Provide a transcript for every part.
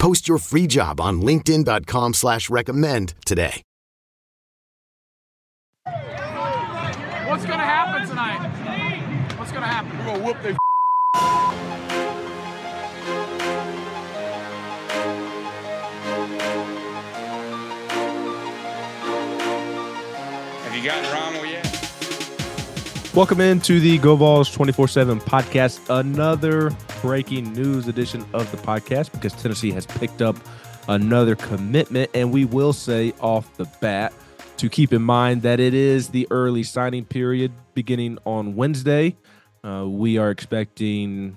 Post your free job on linkedin.com slash recommend today. What's going to happen tonight? What's going to happen? We're gonna whoop their Have you gotten Rommel yet? Welcome into the Go Vols 24 7 podcast, another breaking news edition of the podcast because Tennessee has picked up another commitment. And we will say off the bat to keep in mind that it is the early signing period beginning on Wednesday. Uh, we are expecting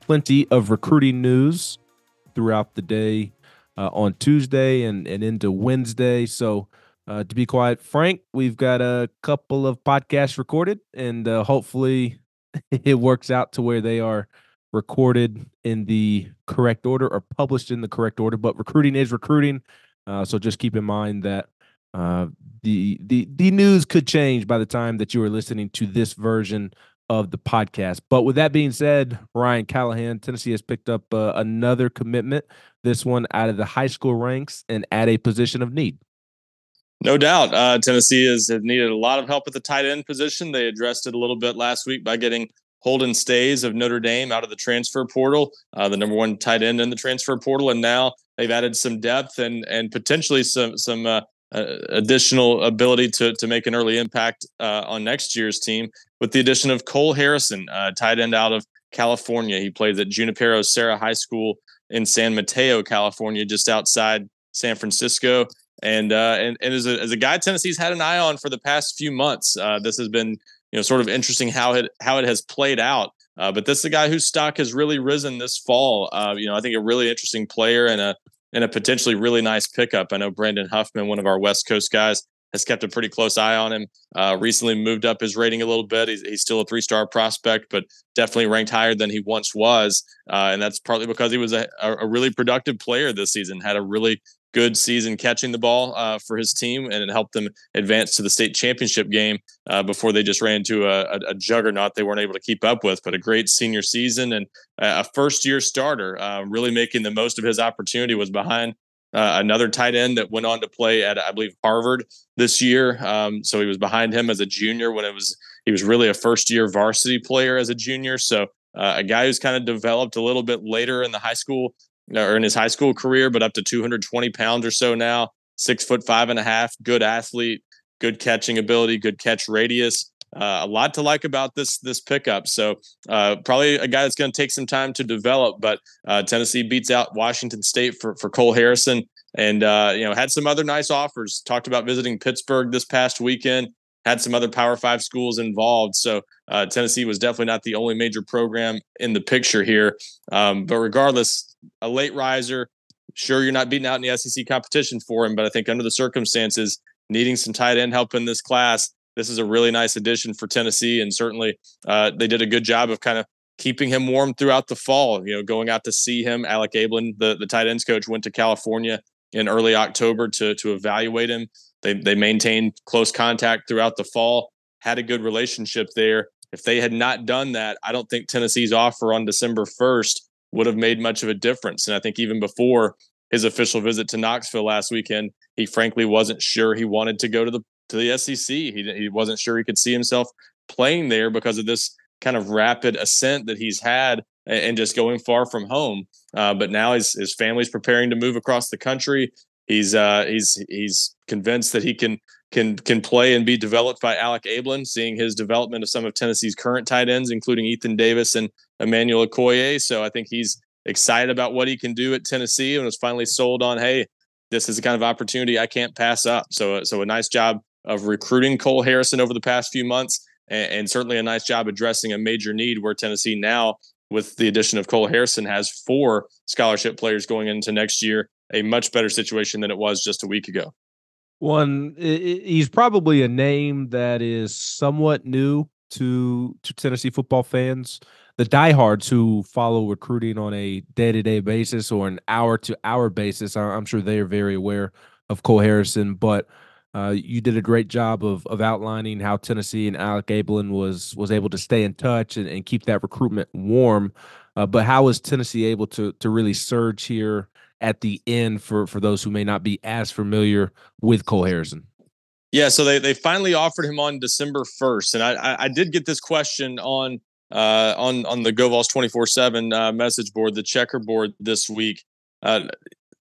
plenty of recruiting news throughout the day uh, on Tuesday and, and into Wednesday. So, uh, to be quite frank, we've got a couple of podcasts recorded, and uh, hopefully it works out to where they are recorded in the correct order or published in the correct order. But recruiting is recruiting, uh, so just keep in mind that uh, the the the news could change by the time that you are listening to this version of the podcast. But with that being said, Ryan Callahan, Tennessee has picked up uh, another commitment. This one out of the high school ranks and at a position of need. No doubt. Uh, Tennessee has, has needed a lot of help at the tight end position. They addressed it a little bit last week by getting Holden Staes of Notre Dame out of the transfer portal, uh, the number one tight end in the transfer portal, and now they've added some depth and and potentially some some uh, uh, additional ability to to make an early impact uh, on next year's team with the addition of Cole Harrison, uh, tight end out of California. He plays at Junipero Serra High School in San Mateo, California, just outside San Francisco and uh, and and as a as a guy Tennessee's had an eye on for the past few months. Uh, this has been you know sort of interesting how it how it has played out. Uh, but this is a guy whose stock has really risen this fall. Uh, you know, I think a really interesting player and a and a potentially really nice pickup. I know Brandon Huffman, one of our West Coast guys, has kept a pretty close eye on him. Uh, recently moved up his rating a little bit. He's, he's still a three star prospect, but definitely ranked higher than he once was. Uh, and that's partly because he was a, a really productive player this season, had a really good season catching the ball uh, for his team, and it helped them advance to the state championship game uh, before they just ran into a, a, a, juggernaut they weren't able to keep up with. But a great senior season and a first year starter, uh, really making the most of his opportunity, was behind. Uh, another tight end that went on to play at, I believe, Harvard this year. Um, so he was behind him as a junior when it was he was really a first year varsity player as a junior. So uh, a guy who's kind of developed a little bit later in the high school or in his high school career, but up to 220 pounds or so now, six foot five and a half, good athlete, good catching ability, good catch radius. Uh, a lot to like about this this pickup. So uh, probably a guy that's going to take some time to develop. But uh, Tennessee beats out Washington State for for Cole Harrison. and uh, you know had some other nice offers. Talked about visiting Pittsburgh this past weekend. Had some other Power Five schools involved. So uh, Tennessee was definitely not the only major program in the picture here. Um, but regardless, a late riser. Sure, you're not beating out in the SEC competition for him, but I think under the circumstances, needing some tight end help in this class, this is a really nice addition for Tennessee. And certainly, uh, they did a good job of kind of keeping him warm throughout the fall. You know, going out to see him. Alec Abeln, the the tight ends coach, went to California in early October to to evaluate him. They they maintained close contact throughout the fall. Had a good relationship there. If they had not done that, I don't think Tennessee's offer on December first would have made much of a difference. And I think even before his official visit to Knoxville last weekend, he frankly wasn't sure he wanted to go to the to the SEC. He he wasn't sure he could see himself playing there because of this kind of rapid ascent that he's had and just going far from home. Uh, but now his his family's preparing to move across the country. He's uh, he's he's convinced that he can can can play and be developed by Alec Abeln, seeing his development of some of Tennessee's current tight ends, including Ethan Davis and Emmanuel Okoye. So I think he's excited about what he can do at Tennessee and was finally sold on, hey, this is the kind of opportunity I can't pass up. So so a nice job of recruiting Cole Harrison over the past few months and, and certainly a nice job addressing a major need where Tennessee now, with the addition of Cole Harrison, has four scholarship players going into next year, a much better situation than it was just a week ago. One, he's probably a name that is somewhat new to to Tennessee football fans. The diehards who follow recruiting on a day to day basis or an hour to hour basis, I'm sure they are very aware of Cole Harrison. But uh, you did a great job of of outlining how Tennessee and Alec Abeln was was able to stay in touch and, and keep that recruitment warm. Uh, but how was Tennessee able to to really surge here at the end for for those who may not be as familiar with Cole Harrison? Yeah, so they they finally offered him on December first, and I, I, I did get this question on uh, on on the GoVols twenty four seven message board, the checkerboard this week. Uh,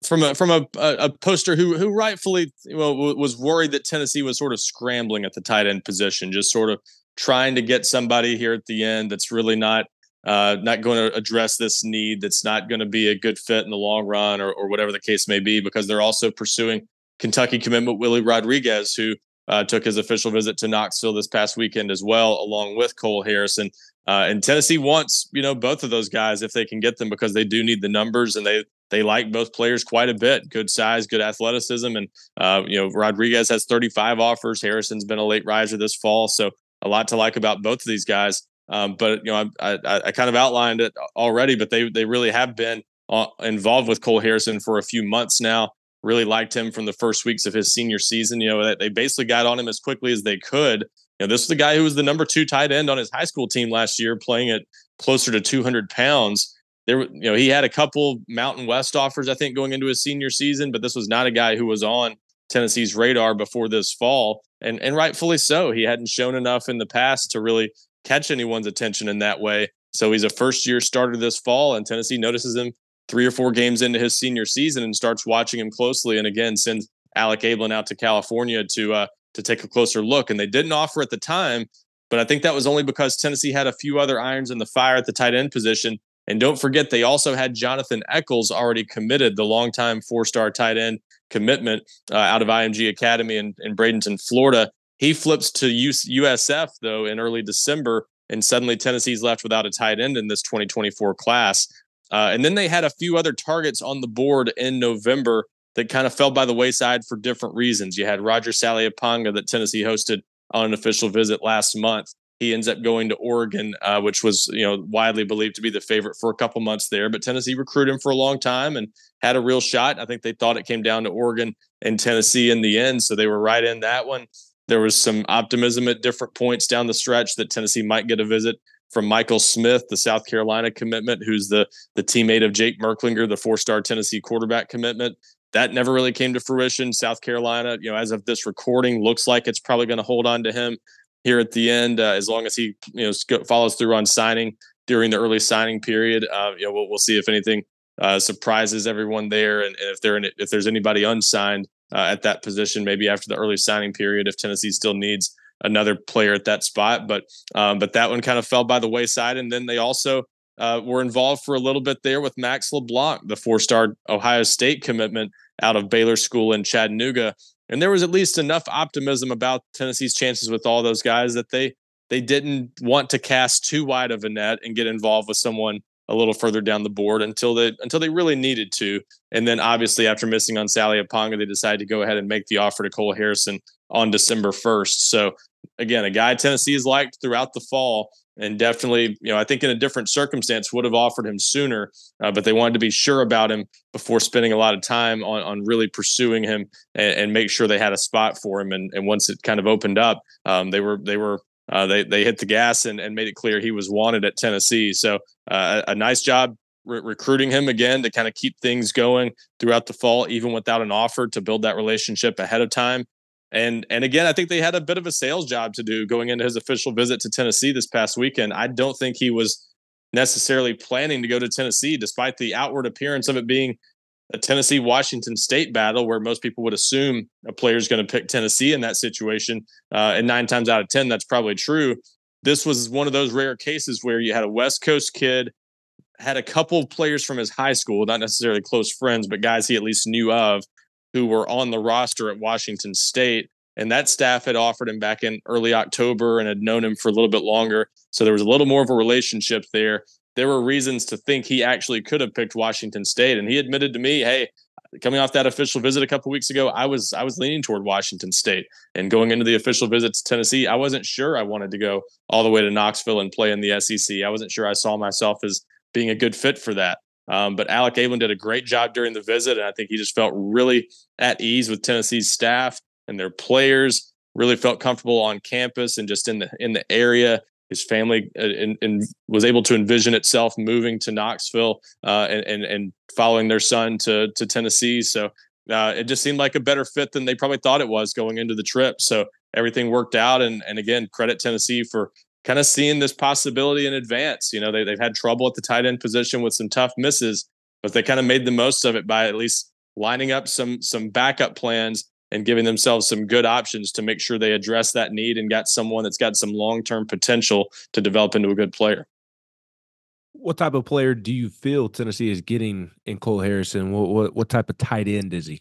from a from a, a poster who who rightfully well, was worried that Tennessee was sort of scrambling at the tight end position, just sort of trying to get somebody here at the end that's really not uh, not going to address this need, that's not going to be a good fit in the long run, or or whatever the case may be, because they're also pursuing Kentucky commitment Willie Rodriguez, who uh, took his official visit to Knoxville this past weekend as well, along with Cole Harrison. Uh, and Tennessee wants, you know, both of those guys if they can get them because they do need the numbers and they they like both players quite a bit. Good size, good athleticism, and uh, you know Rodriguez has 35 offers. Harrison's been a late riser this fall, so a lot to like about both of these guys. Um, but you know, I, I, I, kind of outlined it already, but they they really have been uh, involved with Cole Harrison for a few months now. Really liked him from the first weeks of his senior season. You know, they basically got on him as quickly as they could. You know, this was the guy who was the number two tight end on his high school team last year, playing at closer to 200 pounds there, you know, he had a couple Mountain West offers, I think, going into his senior season, but this was not a guy who was on Tennessee's radar before this fall, and and rightfully so. He hadn't shown enough in the past to really catch anyone's attention in that way. So he's a first year starter this fall, and Tennessee notices him three or four games into his senior season and starts watching him closely. And again, sends Alec Abeln out to California to uh, to take a closer look. And they didn't offer at the time, but I think that was only because Tennessee had a few other irons in the fire at the tight end position and don't forget, they also had Jonathan Eccles already committed, the longtime four star tight end commitment uh, out of IMG Academy in, in Bradenton, Florida. He flips to USF, though, in early December, and suddenly Tennessee's left without a tight end in this 2024 class. Uh, and then they had a few other targets on the board in November that kind of fell by the wayside for different reasons. You had Roger Saleapaga that Tennessee hosted on an official visit last month. He ends up going to Oregon, uh, which was you know widely believed to be the favorite for a couple months there. But Tennessee recruited him for a long time and had a real shot. I think they thought it came down to Oregon and Tennessee in the end, so they were right in that one. There was some optimism at different points down the stretch that Tennessee might get a visit from Michael Smith, the South Carolina commitment, who's the the teammate of Jake Merklinger, the four-star Tennessee quarterback commitment. That never really came to fruition. South Carolina, you know, as of this recording, looks like it's probably going to hold on to him here at the end, uh, as long as he you know follows through on signing during the early signing period. Uh, you know, we'll, we'll see if anything uh, surprises everyone there, and, and if there if there's anybody unsigned uh, at that position, maybe after the early signing period, if Tennessee still needs another player at that spot. But um, but that one kind of fell by the wayside, and then they also. Uh, were involved for a little bit there with Max LeBlanc, the four-star Ohio State commitment, out of Baylor School in Chattanooga. And there was at least enough optimism about Tennessee's chances with all those guys that they they didn't want to cast too wide of a net and get involved with someone a little further down the board until they until they really needed to. And then obviously after missing on Saleapaga, they decided to go ahead and make the offer to Cole Harrison on December 1st. So again, a guy Tennessee has liked throughout the fall and definitely, you know, I think in a different circumstance would have offered him sooner, uh, but they wanted to be sure about him before spending a lot of time on, on really pursuing him and, and make sure they had a spot for him. And, and once it kind of opened up, um, they were they were uh, they they hit the gas and, and made it clear he was wanted at Tennessee. So uh, a, nice job re- recruiting him again to kind of keep things going throughout the fall, even without an offer to build that relationship ahead of time. And and again, I think they had a bit of a sales job to do going into his official visit to Tennessee this past weekend. I don't think he was necessarily planning to go to Tennessee, despite the outward appearance of it being a Tennessee Washington State battle, where most people would assume a player is going to pick Tennessee in that situation. Uh, and nine times out of 10, that's probably true. This was one of those rare cases where you had a West Coast kid, had a couple of players from his high school, not necessarily close friends, but guys he at least knew of who were on the roster at Washington State. And that staff had offered him back in early October and had known him for a little bit longer. So there was a little more of a relationship there. There were reasons to think he actually could have picked Washington State. And he admitted to me, hey, coming off that official visit a couple weeks ago, I was I was leaning toward Washington State. And going into the official visit to Tennessee, I wasn't sure I wanted to go all the way to Knoxville and play in the SEC. I wasn't sure I saw myself as being a good fit for that. Um, but Alec Abeln did a great job during the visit, and I think he just felt really at ease with Tennessee's staff and their players. Really felt comfortable on campus and just in the in the area. His family uh, and, and was able to envision itself moving to Knoxville uh, and, and, and following their son to to Tennessee. So uh, it just seemed like a better fit than they probably thought it was going into the trip. So everything worked out, and and again, credit Tennessee for kind of seeing this possibility in advance. You know, they, they've had trouble at the tight end position with some tough misses, but they kind of made the most of it by at least lining up some some backup plans and giving themselves some good options to make sure they address that need and got someone that's got some long-term potential to develop into a good player. What type of player do you feel Tennessee is getting in Cole Harrison? What what, what type of tight end is he?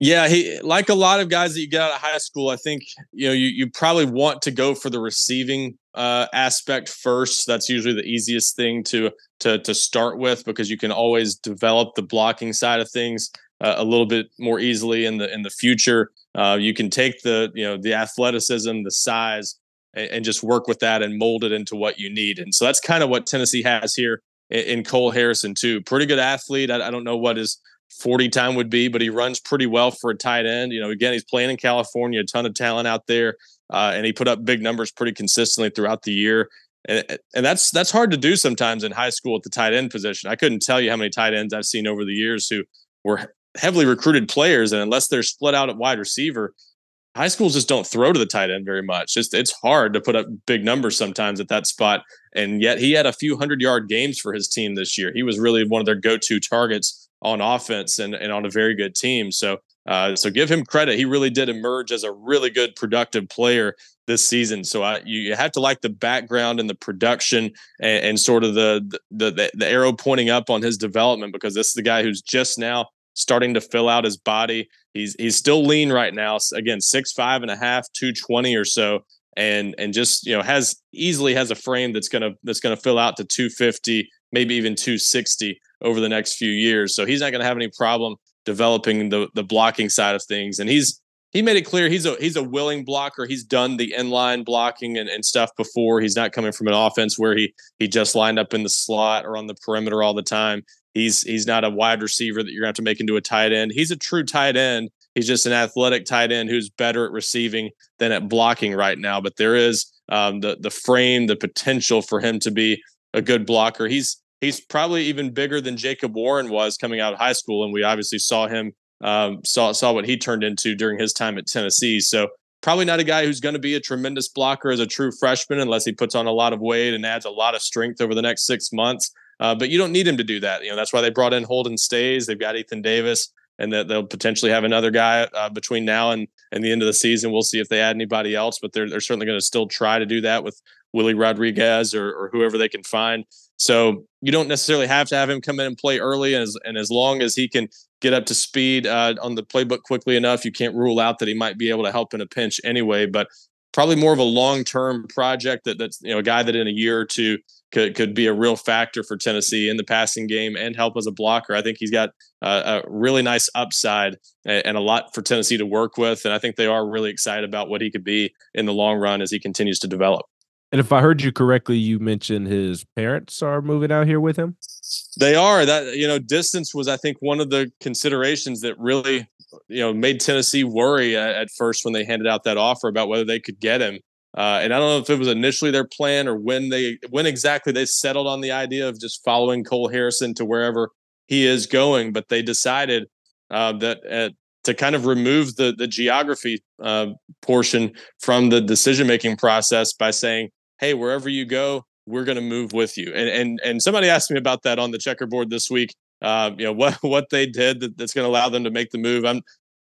Yeah, he like a lot of guys that you get out of high school. I think you know you you probably want to go for the receiving uh, aspect first. That's usually the easiest thing to to to start with because you can always develop the blocking side of things uh, a little bit more easily in the in the future. Uh, you can take the you know the athleticism, the size, and, and, just work with that and mold it into what you need. And so that's kind of what Tennessee has here in, in Cole Harrison too. Pretty good athlete. I, I don't know what his 40 time would be, but he runs pretty well for a tight end. You know, again, he's playing in California, a ton of talent out there, uh, and he put up big numbers pretty consistently throughout the year. And, and that's that's hard to do sometimes in high school at the tight end position. I couldn't tell you how many tight ends I've seen over the years who were heavily recruited players, and unless they're split out at wide receiver, high schools just don't throw to the tight end very much. Just it's hard to put up big numbers sometimes at that spot. And yet he had a few hundred yard games for his team this year. He was really one of their go to targets on offense and, and on a very good team. So uh, so give him credit. He really did emerge as a really good, productive player this season. So you have to like the background and the production and, and sort of the, the, the the arrow pointing up on his development because this is the guy who's just now starting to fill out his body. He's he's still lean right now. Again, six five and a half, two twenty or so, and and just you know has easily has a frame that's gonna that's gonna fill out to two fifty, maybe even two sixty over the next few years. So he's not to have any problem developing the the blocking side of things. And he's he made it clear he's a he's a willing blocker. He's done the inline blocking and, and stuff before. He's not coming from an offense where he he just lined up in the slot or on the perimeter all the time. He's he's not a wide receiver that you're gonna have to make into a tight end. He's a true tight end. He's just an athletic tight end who's better at receiving than at blocking right now. But there is um, the the frame, the potential for him to be a good blocker. He's he's probably even bigger than Jacob Warren was coming out of high school, and we obviously saw him um, saw saw what he turned into during his time at Tennessee. So probably not a guy who's going to be a tremendous blocker as a true freshman unless he puts on a lot of weight and adds a lot of strength over the next six months. Uh, but you don't need him to do that. You know that's why they brought in Holden Staes. They've got Ethan Davis and that they'll potentially have another guy uh, between now and, and the end of the season. We'll see if they add anybody else, but they're, they're certainly going to still try to do that with Willie Rodriguez or, or whoever they can find. So you don't necessarily have to have him come in and play early, and as, and as long as he can get up to speed uh, on the playbook quickly enough, you can't rule out that he might be able to help in a pinch anyway. But probably more of a long term project that that's you know a guy that in a year or two could could be a real factor for Tennessee in the passing game and help as a blocker. I think he's got uh, a really nice upside and, and, a lot for Tennessee to work with, and I think they are really excited about what he could be in the long run as he continues to develop. And if I heard you correctly, you mentioned his parents are moving out here with him. They are that you know distance was I think one of the considerations that really you know made Tennessee worry at, first when they handed out that offer about whether they could get him. Uh, and I don't know if it was initially their plan or when they when exactly they settled on the idea of just following Cole Harrison to wherever he is going, but they decided uh, that uh, to kind of remove the the geography uh, portion from the decision making process by saying, "Hey, wherever you go, we're going to move with you." And and and somebody asked me about that on the checkerboard this week. Uh, you know what what they did that, that's going to allow them to make the move. I'm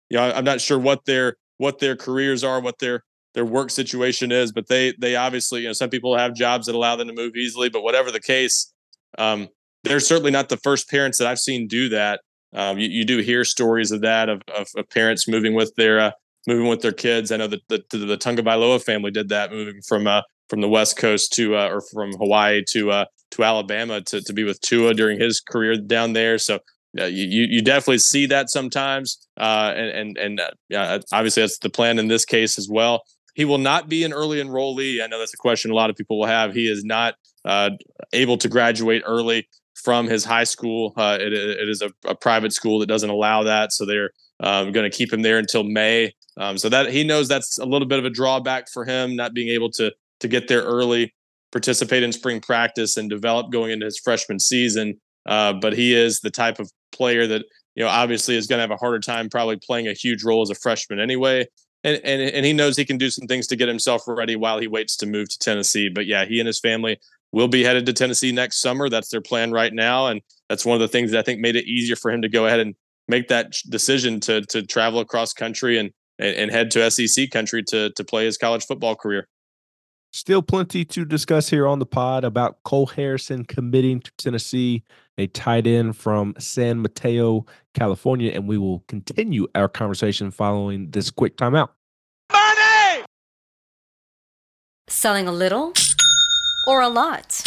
you know I'm not sure what their what their careers are, what their their work situation is, but they they obviously you know some people have jobs that allow them to move easily, but whatever the case, um, they're certainly not the first parents that I've seen do that. Um, you, you, do hear stories of that of, of, of parents moving with their uh, moving with their kids. I know that the, the, the Tagovailoa family did that, moving from uh, from the West Coast to uh, or from Hawaii to uh, to Alabama to to be with Tua during his career down there. So uh, you you definitely see that sometimes, uh, and and and uh, yeah, obviously that's the plan in this case as well. He will not be an early enrollee. I know that's a question a lot of people will have. He is not uh, able to graduate early from his high school. Uh, it, it is a, a, private school that doesn't allow that, so they're um, going to keep him there until May. Um, so that he knows that's a little bit of a drawback for him, not being able to to get there early, participate in spring practice, and develop going into his freshman season. Uh, but he is the type of player that you know obviously is going to have a harder time probably playing a huge role as a freshman anyway and, and and he knows he can do some things to get himself ready while he waits to move to Tennessee. But yeah, he and his family will be headed to Tennessee next summer. That's their plan right now, and that's one of the things that I think made it easier for him to go ahead and make that decision to to travel across country and and, head to SEC country to to play his college football career. Still plenty to discuss here on the pod about Cole Harrison committing to Tennessee, a tight end from San Mateo, California, and we will continue our conversation following this quick timeout. Money! Selling a little or a lot?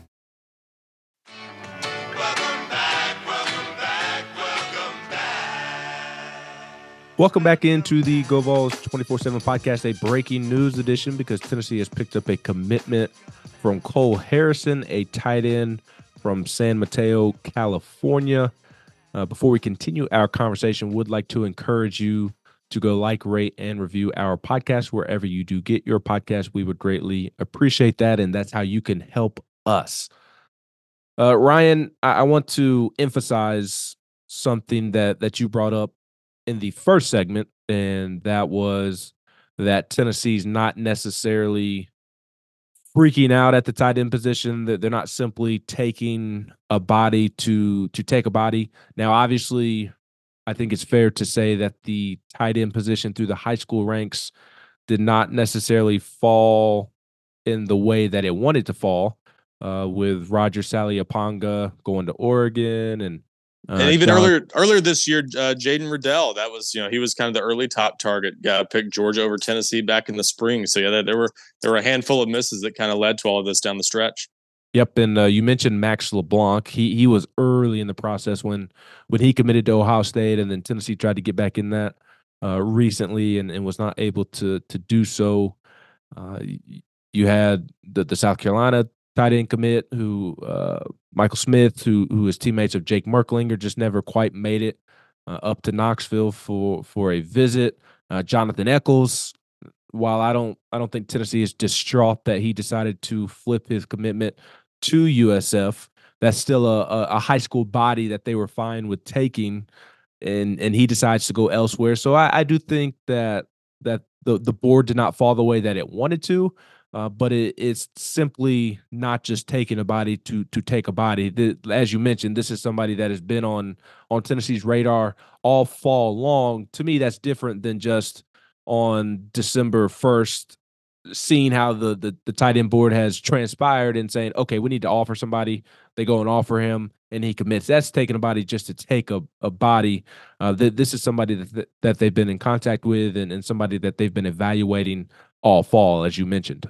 Welcome back into the Go Vols 24 7 podcast, a breaking news edition because Tennessee has picked up a commitment from Cole Harrison, a tight end from San Mateo, California. Uh, before we continue our conversation, would like to encourage you to go like, rate, and review our podcast wherever you do get your podcast. We would greatly appreciate that, and that's how you can help us. Uh, Ryan, I, I want to emphasize something that that you brought up in the first segment, and that was that Tennessee's not necessarily freaking out at the tight end position that they're not simply taking a body to to take a body. Now, obviously, I think it's fair to say that the tight end position through the high school ranks did not necessarily fall in the way that it wanted to fall. Uh, with Roger Saleapaga going to Oregon and uh, and even John, earlier earlier this year, uh, Jaden Reddell, that was you know he was kind of the early top target. Got picked Georgia over Tennessee back in the spring. So yeah, there were there were a handful of misses that kind of led to all of this down the stretch. Yep, and uh, you mentioned Max LeBlanc. He he was early in the process when when he committed to Ohio State, and then Tennessee tried to get back in that uh, recently, and, and was not able to to do so. Uh, you had the, the South Carolina tight end commit who uh, Michael Smith, who who is teammates of Jake Merklinger, just never quite made it uh, up to Knoxville for for a visit. Uh, Jonathan Eccles, while I don't I don't think Tennessee is distraught that he decided to flip his commitment to USF. That's still a, a, a high school body that they were fine with taking, and and he decides to go elsewhere. So I, I do think that that the the board did not fall the way that it wanted to. Uh, but it, it's simply not just taking a body to to take a body. The, as you mentioned, this is somebody that has been on on Tennessee's radar all fall long. To me, that's different than just on December first, seeing how the, the the tight end board has transpired and saying, okay, we need to offer somebody. They go and offer him, and he commits. That's taking a body just to take a, a body. Uh, th- this is somebody that that they've been in contact with, and, and somebody that they've been evaluating all fall, as you mentioned.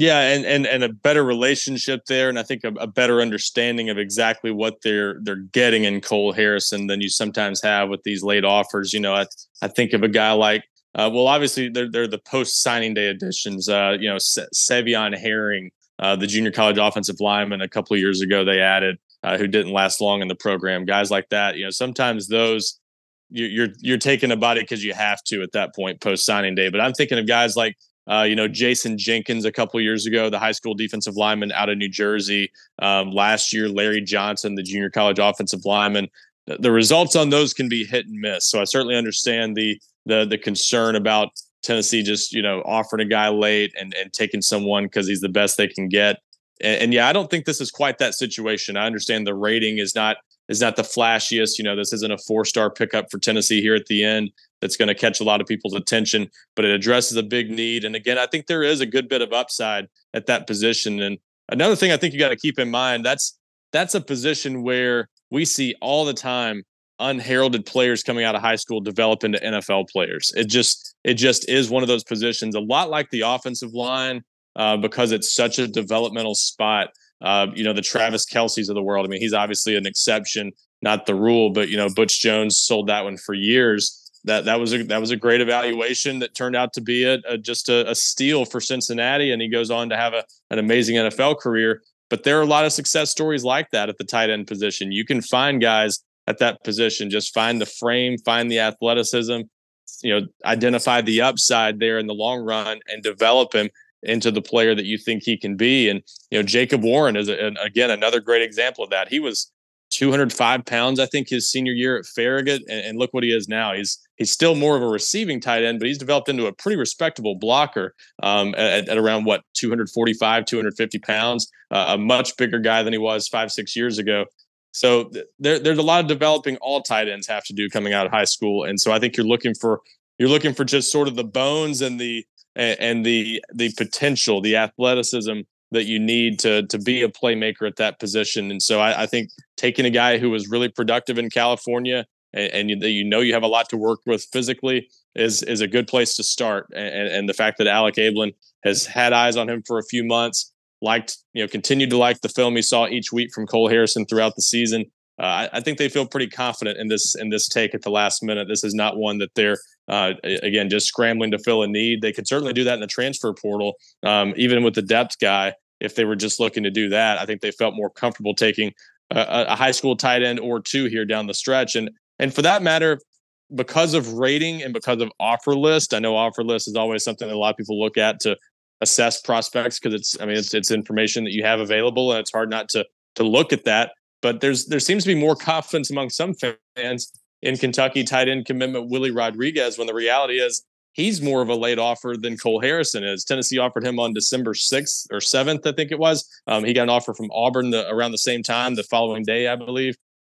Yeah, and and and a better relationship there, and I think a, a, better understanding of exactly what they're they're getting in Cole Harrison than you sometimes have with these late offers. You know, I I think of a guy like uh, well, obviously they're they're the post signing day additions. Uh, you know, Se- Sevion Herring, uh, the junior college offensive lineman a couple of years ago they added, uh, who didn't last long in the program. Guys like that, you know, sometimes those you're you're taking a body because you have to at that point post signing day. But I'm thinking of guys like uh, you know, Jason Jenkins a couple years ago, the high school defensive lineman out of New Jersey. Um, last year, Larry Johnson, the junior college offensive lineman. The results on those can be hit and miss. So I certainly understand the the the concern about Tennessee just you know offering a guy late and and taking someone because he's the best they can get. And, and, yeah, I don't think this is quite that situation. I understand the rating is not is not the flashiest. You know, this isn't a four star pickup for Tennessee here at the end that's going to catch a lot of people's attention, but it addresses a big need. And again, I think there is a good bit of upside at that position. And another thing I think you got to keep in mind that's that's a position where we see all the time unheralded players coming out of high school develop into NFL players. It just it just is one of those positions, a lot like the offensive line, uh, because it's such a developmental spot. Uh, you know, the Travis Kelce's of the world. I mean, he's obviously an exception, not the rule, but you know, Butch Jones sold that one for years that that was a that was a great evaluation that turned out to be a, a just a, a, steal for Cincinnati, and he goes on to have a, an amazing NFL career. But there are a lot of success stories like that at the tight end position. You can find guys at that position, just find the frame, find the athleticism, you know, identify the upside there in the long run, and develop him into the player that you think he can be. And you know, Jacob Warren is a, again another great example of that. He was 205 pounds, I think, his senior year at Farragut, and, and, look what he is now. He's he's still more of a receiving tight end, but he's developed into a pretty respectable blocker um, at, at, around what 245, 250 pounds, uh, a much bigger guy than he was five, six years ago. So th- there, there's a lot of developing all tight ends have to do coming out of high school, and so I think you're looking for you're looking for just sort of the bones and the and, the the potential, the athleticism that you need to to be a playmaker at that position. And so I, I think taking a guy who was really productive in California and, and you, you, know you have a lot to work with physically is is a good place to start. And, and the fact that Alec Abeln has had eyes on him for a few months, liked you know continued to like the film he saw each week from Cole Harrison throughout the season. Uh, I, I, think they feel pretty confident in this in this take at the last minute. This is not one that they're uh, again just scrambling to fill a need. They could certainly do that in the transfer portal, um, even with the depth guy. If they were just looking to do that, I think they felt more comfortable taking a, a high school tight end or two here down the stretch. And and for that matter, because of rating and because of offer list, I know offer list is always something that a lot of people look at to assess prospects because it's I mean it's it's information that you have available and it's hard not to to look at that. But there's there seems to be more confidence among some fans in Kentucky tight end commitment Willie Rodriguez when the reality is he's more of a late offer than Cole Harrison is. Tennessee offered him on December 6th or 7th, I think it was. Um, he got an offer from Auburn the, around the same time, the following day, I believe.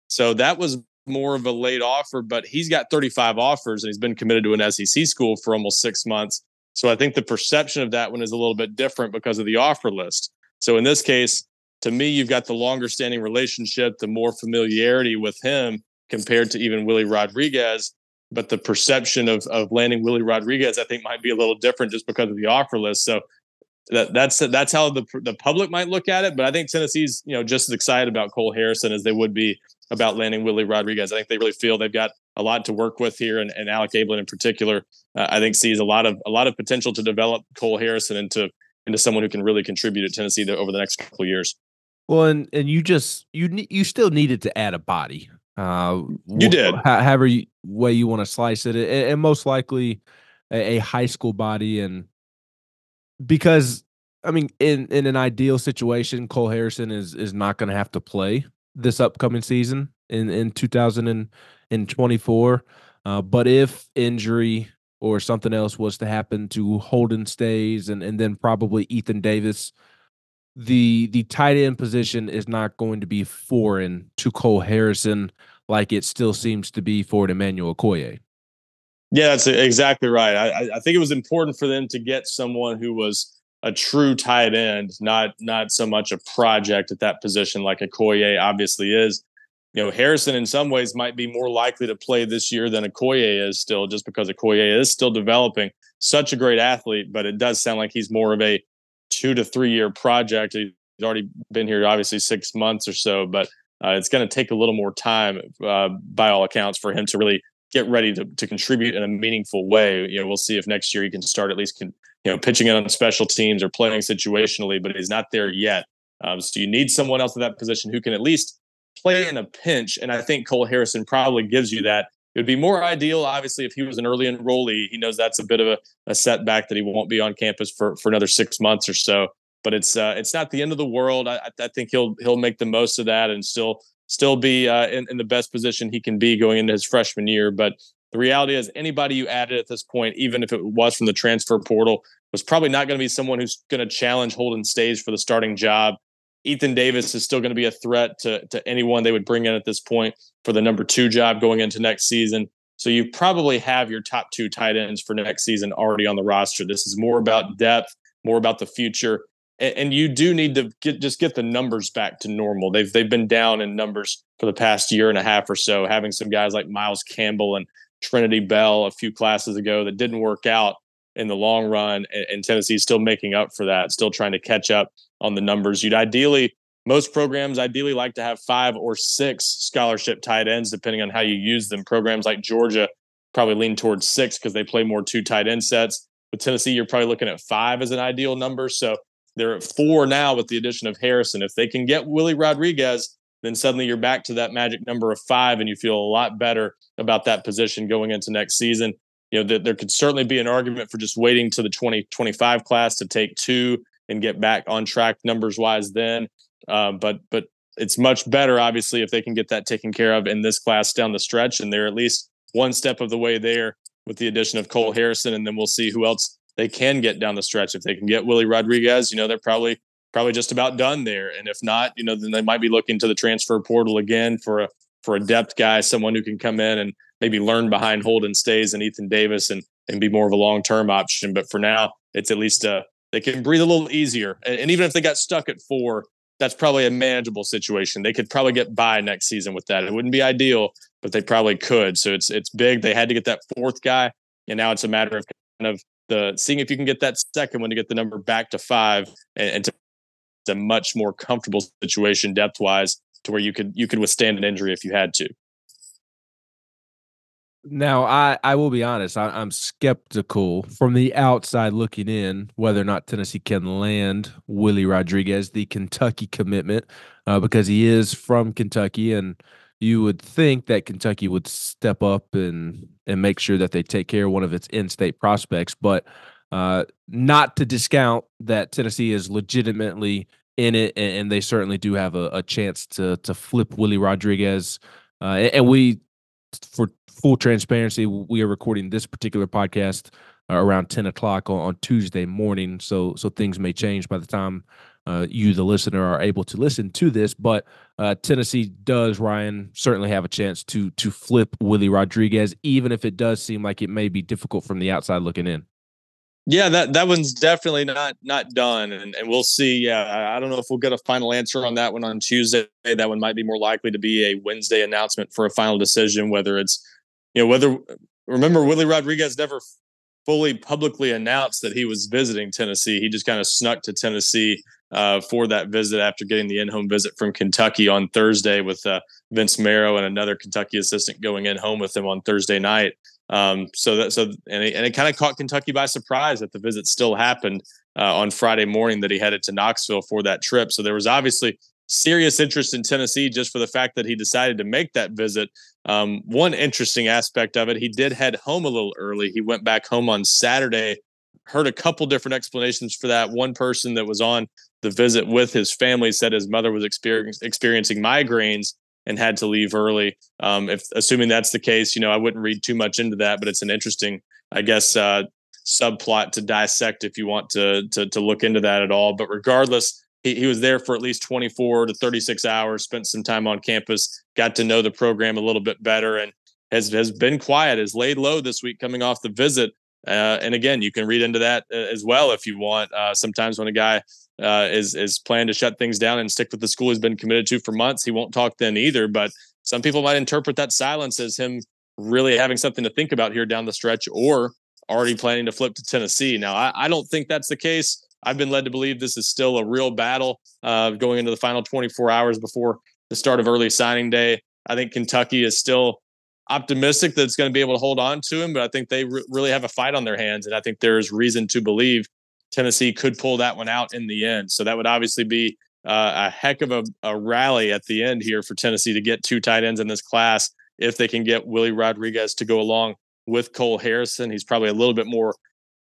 So that was more of a late offer, but he's got 35 offers and he's been committed to an SEC school for almost six months. So I think the perception of that one is a little bit different because of the offer list. So in this case, to me, you've got the longer standing relationship, the more familiarity with him compared to even Willie Rodriguez. But the perception of, of landing Willie Rodriguez, I think, might be a little different just because of the offer list. So that, that's that's how the the public might look at it. But I think Tennessee's you know just as excited about Cole Harrison as they would be about landing Willie Rodriguez. I think they really feel they've got a lot to work with here, and, and Alec Abeln in particular, uh, I think sees a lot of a lot of potential to develop Cole Harrison into into someone who can really contribute at Tennessee to, over the next couple of years. Well, and and you just you you still needed to add a body. Uh, you did, however you, way you want to slice it, and, and most likely a, a high school body, and because I mean, in in an ideal situation, Cole Harrison is is not going to have to play this upcoming season in in 2024. Uh, but if injury or something else was to happen to Holden Stays and and then probably Ethan Davis, the the tight end position is not going to be foreign to Cole Harrison like it still seems to be for Emmanuel Okoye. Yeah, that's exactly right. I, I think it was important for them to get someone who was a true tight end, not not so much a project at that position like Okoye obviously is. You know, Harrison in some ways might be more likely to play this year than Okoye is still, just because Okoye is still developing. Such a great athlete, but it does sound like he's more of a two to three year project. He's already been here, obviously six months or so, but uh, it's going to take a little more time, uh, by all accounts, for him to really get ready to, to contribute in a meaningful way. You know, we'll see if next year he can start at least can you know, pitching it on special teams or playing situationally, but he's not there yet. Um, so you need someone else at that position who can at least play in a pinch. And I think Cole Harrison probably gives you that. It would be more ideal, obviously, if he was an early enrollee. He knows that's a bit of a, a setback that he won't be on campus for, for another six months or so. But it's uh, it's not the end of the world. I, I think he'll he'll make the most of that and still still be uh, in, in the best position he can be going into his freshman year. But the reality is, anybody you added at this point, even if it was from the transfer portal, was probably not going to be someone who's going to challenge Holden Staes for the starting job. Ethan Davis is still going to be a threat to, to anyone they would bring in at this point for the number two job going into next season. So you probably have your top two tight ends for next season already on the roster. This is more about depth, more about the future. And, and you do need to get just get the numbers back to normal. They've they've been down in numbers for the past year and a half or so, having some guys like Miles Campbell and Trinity Bell a few classes ago that didn't work out in the long run. And, and Tennessee's still making up for that, still trying to catch up on the numbers. You'd ideally, most programs ideally like to have five or six scholarship tight ends, depending on how you use them. Programs like Georgia probably lean towards six because they play more two tight end sets. With Tennessee, you're probably looking at five as an ideal number. So they're at four now with the addition of Harrison. If they can get Willie Rodriguez, then suddenly you're back to that magic number of five and you feel a lot better about that position going into next season. You know, th- there could certainly be an argument for just waiting to the 2025 class to take two and get back on track numbers wise then. Um, but but it's much better, obviously, if they can get that taken care of in this class down the stretch, and they're at least one step of the way there with the addition of Cole Harrison, and then we'll see who else they can get down the stretch. If they can get Willie Rodriguez, you know, they're probably probably just about done there. And if not, you know, then they might be looking to the transfer portal again for a for a depth guy, someone who can come in and maybe learn behind Holden Staes and Ethan Davis and and be more of a long term option. But for now, it's at least uh, they can breathe a little easier. And, and even if they got stuck at four, that's probably a manageable situation. They could probably get by next season with that. It wouldn't be ideal, but they probably could. So it's it's big. They had to get that fourth guy, and now it's a matter of kind of the seeing if you can get that second one to get the number back to five and, and to a much more comfortable situation depth wise to where you could you could withstand an injury if you had to. Now, I, I will be honest, I, am skeptical from the outside looking in whether or not Tennessee can land Willie Rodriguez, the Kentucky commitment, uh, because he is from Kentucky. And you would think that Kentucky would step up and, and make sure that they take care of one of its in state prospects. But uh, not to discount that Tennessee is legitimately in it, and, and they certainly do have a, a, chance to to flip Willie Rodriguez. Uh, and we, for full transparency, we are recording this particular podcast uh, around 10 o'clock on, on, Tuesday morning. So, so things may change by the time uh, you, the listener, are able to listen to this. But uh, Tennessee does, Ryan, certainly have a chance to to flip Willie Rodriguez, even if it does seem like it may be difficult from the outside looking in. Yeah, that that one's definitely not not done, and, and we'll see. Yeah, I, I don't know if we'll get a final answer on that one on Tuesday. That one might be more likely to be a Wednesday announcement for a final decision, whether it's you know, whether remember Willie Rodriguez never fully publicly announced that he was visiting Tennessee. He just kind of snuck to Tennessee uh, for that visit after getting the in-home visit from Kentucky on Thursday with uh, Vince Marrow and another Kentucky assistant going in home with him on Thursday night. Um, so that so and it, and it kind of caught Kentucky by surprise that the visit still happened uh, on Friday morning that he headed to Knoxville for that trip. So there was obviously serious interest in Tennessee just for the fact that he decided to make that visit. Um, one interesting aspect of it, he did head home a little early. He went back home on Saturday. Heard a couple different explanations for that. One person that was on the visit with his family said his mother was experiencing migraines and had to leave early. Um, if assuming that's the case, you know, I wouldn't read too much into that, but it's an interesting, I guess, uh, subplot to dissect if you want to, to to look into that at all. But regardless, he, he was there for at least 24 to 36 hours, spent some time on campus, got to know the program a little bit better, and has has been quiet, has laid low this week coming off the visit. Uh, and again, you can read into that uh, as well if you want. Uh, sometimes when a guy uh, is is planning to shut things down and stick with the school he's been committed to for months, he won't talk then either. But some people might interpret that silence as him really having something to think about here down the stretch, or already planning to flip to Tennessee. Now, I, I don't think that's the case. I've been led to believe this is still a real battle uh, going into the final 24 hours before the start of early signing day. I think Kentucky is still optimistic that it's going to be able to hold on to him, but I think they re- really have a fight on their hands. And I think there's reason to believe Tennessee could pull that one out in the end. So that would obviously be uh, a heck of a, a, rally at the end here for Tennessee to get two tight ends in this class if they can get Willie Rodriguez to go along with Cole Harrison. He's probably a little bit more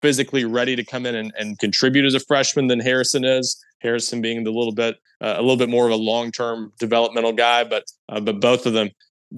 physically ready to come in and, and contribute as a freshman than Harrison is. Harrison being the little bit uh, a little bit more of a long term developmental guy, but uh, but both of them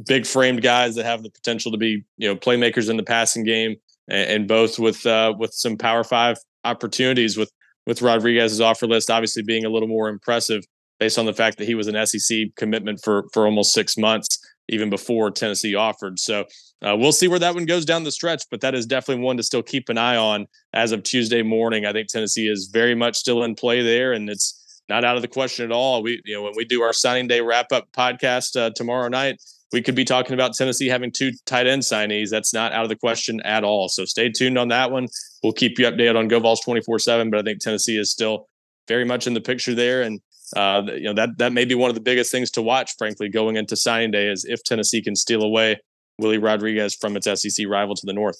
big framed guys that have the potential to be you know playmakers in the passing game, and, and both with uh, with some Power Five opportunities with with Rodriguez's offer list obviously being a little more impressive based on the fact that he was an SEC commitment for for almost six months even before Tennessee offered. So uh, we'll see where that one goes down the stretch, but that is definitely one to still keep an eye on as of Tuesday morning. I think Tennessee is very much still in play there, and it's not out of the question at all. We, you know, when we do our signing day wrap up podcast uh, tomorrow night, we could be talking about Tennessee having two tight end signees. That's not out of the question at all. So stay tuned on that one. We'll keep you updated on GoVols 24 7, but I think Tennessee is still very much in the picture there. And uh, you know that that may be one of the biggest things to watch, frankly, going into signing day is if Tennessee can steal away Willie Rodriguez from its SEC rival to the north.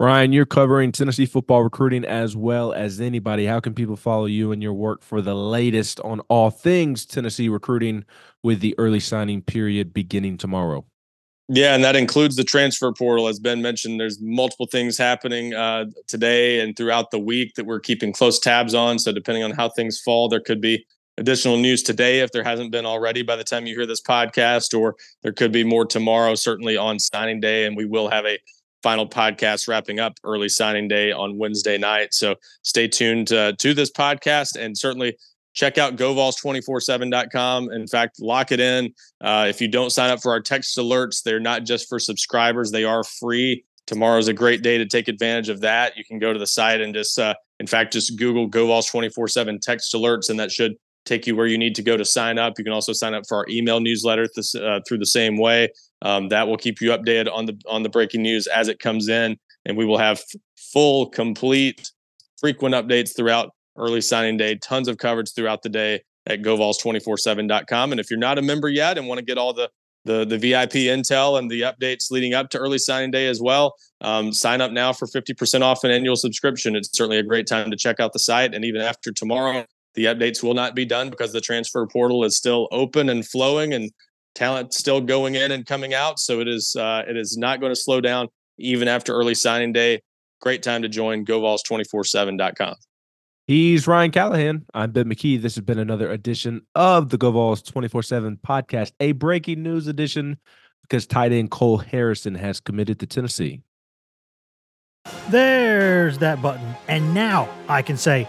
Ryan, you're covering Tennessee football recruiting as well as anybody. How can people follow you and your work for the latest on all things Tennessee recruiting with the early signing period beginning tomorrow? Yeah, and that includes the transfer portal. As Ben mentioned, there's multiple things happening uh, today and throughout the week that we're keeping close tabs on. So, depending on how things fall, there could be additional news today if there hasn't been already by the time you hear this podcast, or there could be more tomorrow, certainly on signing day. And we will have a final podcast wrapping up early signing day on Wednesday night. So stay tuned uh, to this podcast and certainly check out govols247.com. In fact, lock it in. Uh, if you don't sign up for our text alerts, they're not just for subscribers, they are free tomorrow's a great day to take advantage of that. You can go to the site and just, uh, in fact, just Google GoVols 24 7 text alerts, and that should take you where you need to go to sign up. You can also sign up for our email newsletter th- uh, through the same way. Um, that will keep you updated on the on the breaking news as it comes in, and we will have full, complete, frequent updates throughout early signing day. Tons of coverage throughout the day at govols247.com. And if you're not a member yet and want to get all the the the VIP intel and the updates leading up to early signing day as well. Um, sign up now for 50% off an annual subscription. It's certainly a great time to check out the site. And even after tomorrow, the updates will not be done because the transfer portal is still open and flowing and talent still going in and coming out. So it is uh, it is not going to slow down even after early signing day. Great time to join GoVols247.com. He's Ryan Callahan. I'm Ben McKee. This has been another edition of the GoVols 24 7 podcast, a breaking news edition because tight end Cole Harrison has committed to Tennessee. There's that button. And now I can say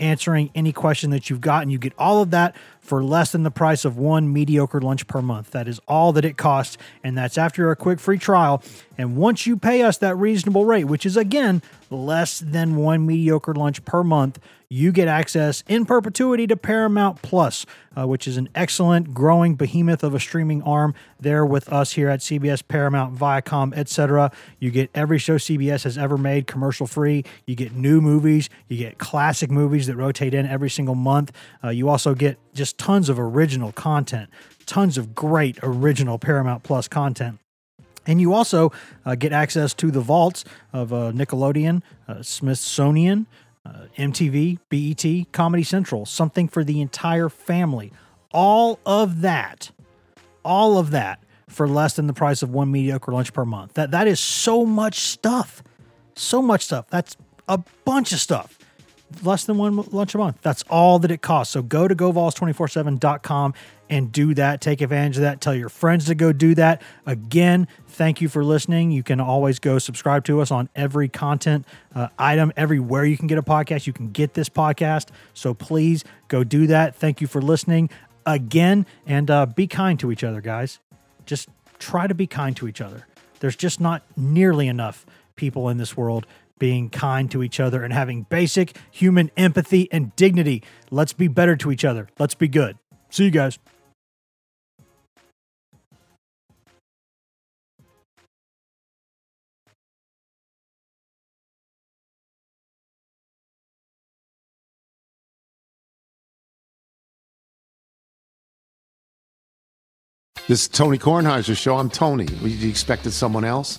answering any question that you've got, and you get all of that for less than the price of one mediocre lunch per month. That is all that it costs, and that's after a quick free trial. And once you pay us that reasonable rate, which is again less than one mediocre lunch per month, you get access in perpetuity to Paramount Plus, uh, which is an excellent, growing behemoth of a streaming arm there with us here at CBS, Paramount, Viacom, etc. You get every show CBS has ever made commercial free. You get new movies. You get classic movies that rotate in every single month. Uh, you also get just tons of original content, tons of great original Paramount Plus content. And you also uh, get access to the vaults of uh, Nickelodeon, uh, Smithsonian, uh, MTV, BET, Comedy Central, something for the entire family. All of that, all of that for less than the price of one mediocre lunch per month. That that is so much stuff. So much stuff. That's a bunch of stuff less than one lunch a month. That's all that it costs. So go to govols247.com and do that. Take advantage of that. Tell your friends to go do that. Again, thank you for listening. You can always go subscribe to us on every content uh, item, everywhere you can get a podcast. You can get this podcast. So please go do that. Thank you for listening again and uh, be kind to each other, guys. Just try to be kind to each other. There's just not nearly enough people in this world being kind to each other and having basic human empathy and dignity. Let's be better to each other. Let's be good. See you guys. This is Tony Kornheiser's show. I'm Tony. You expected someone else?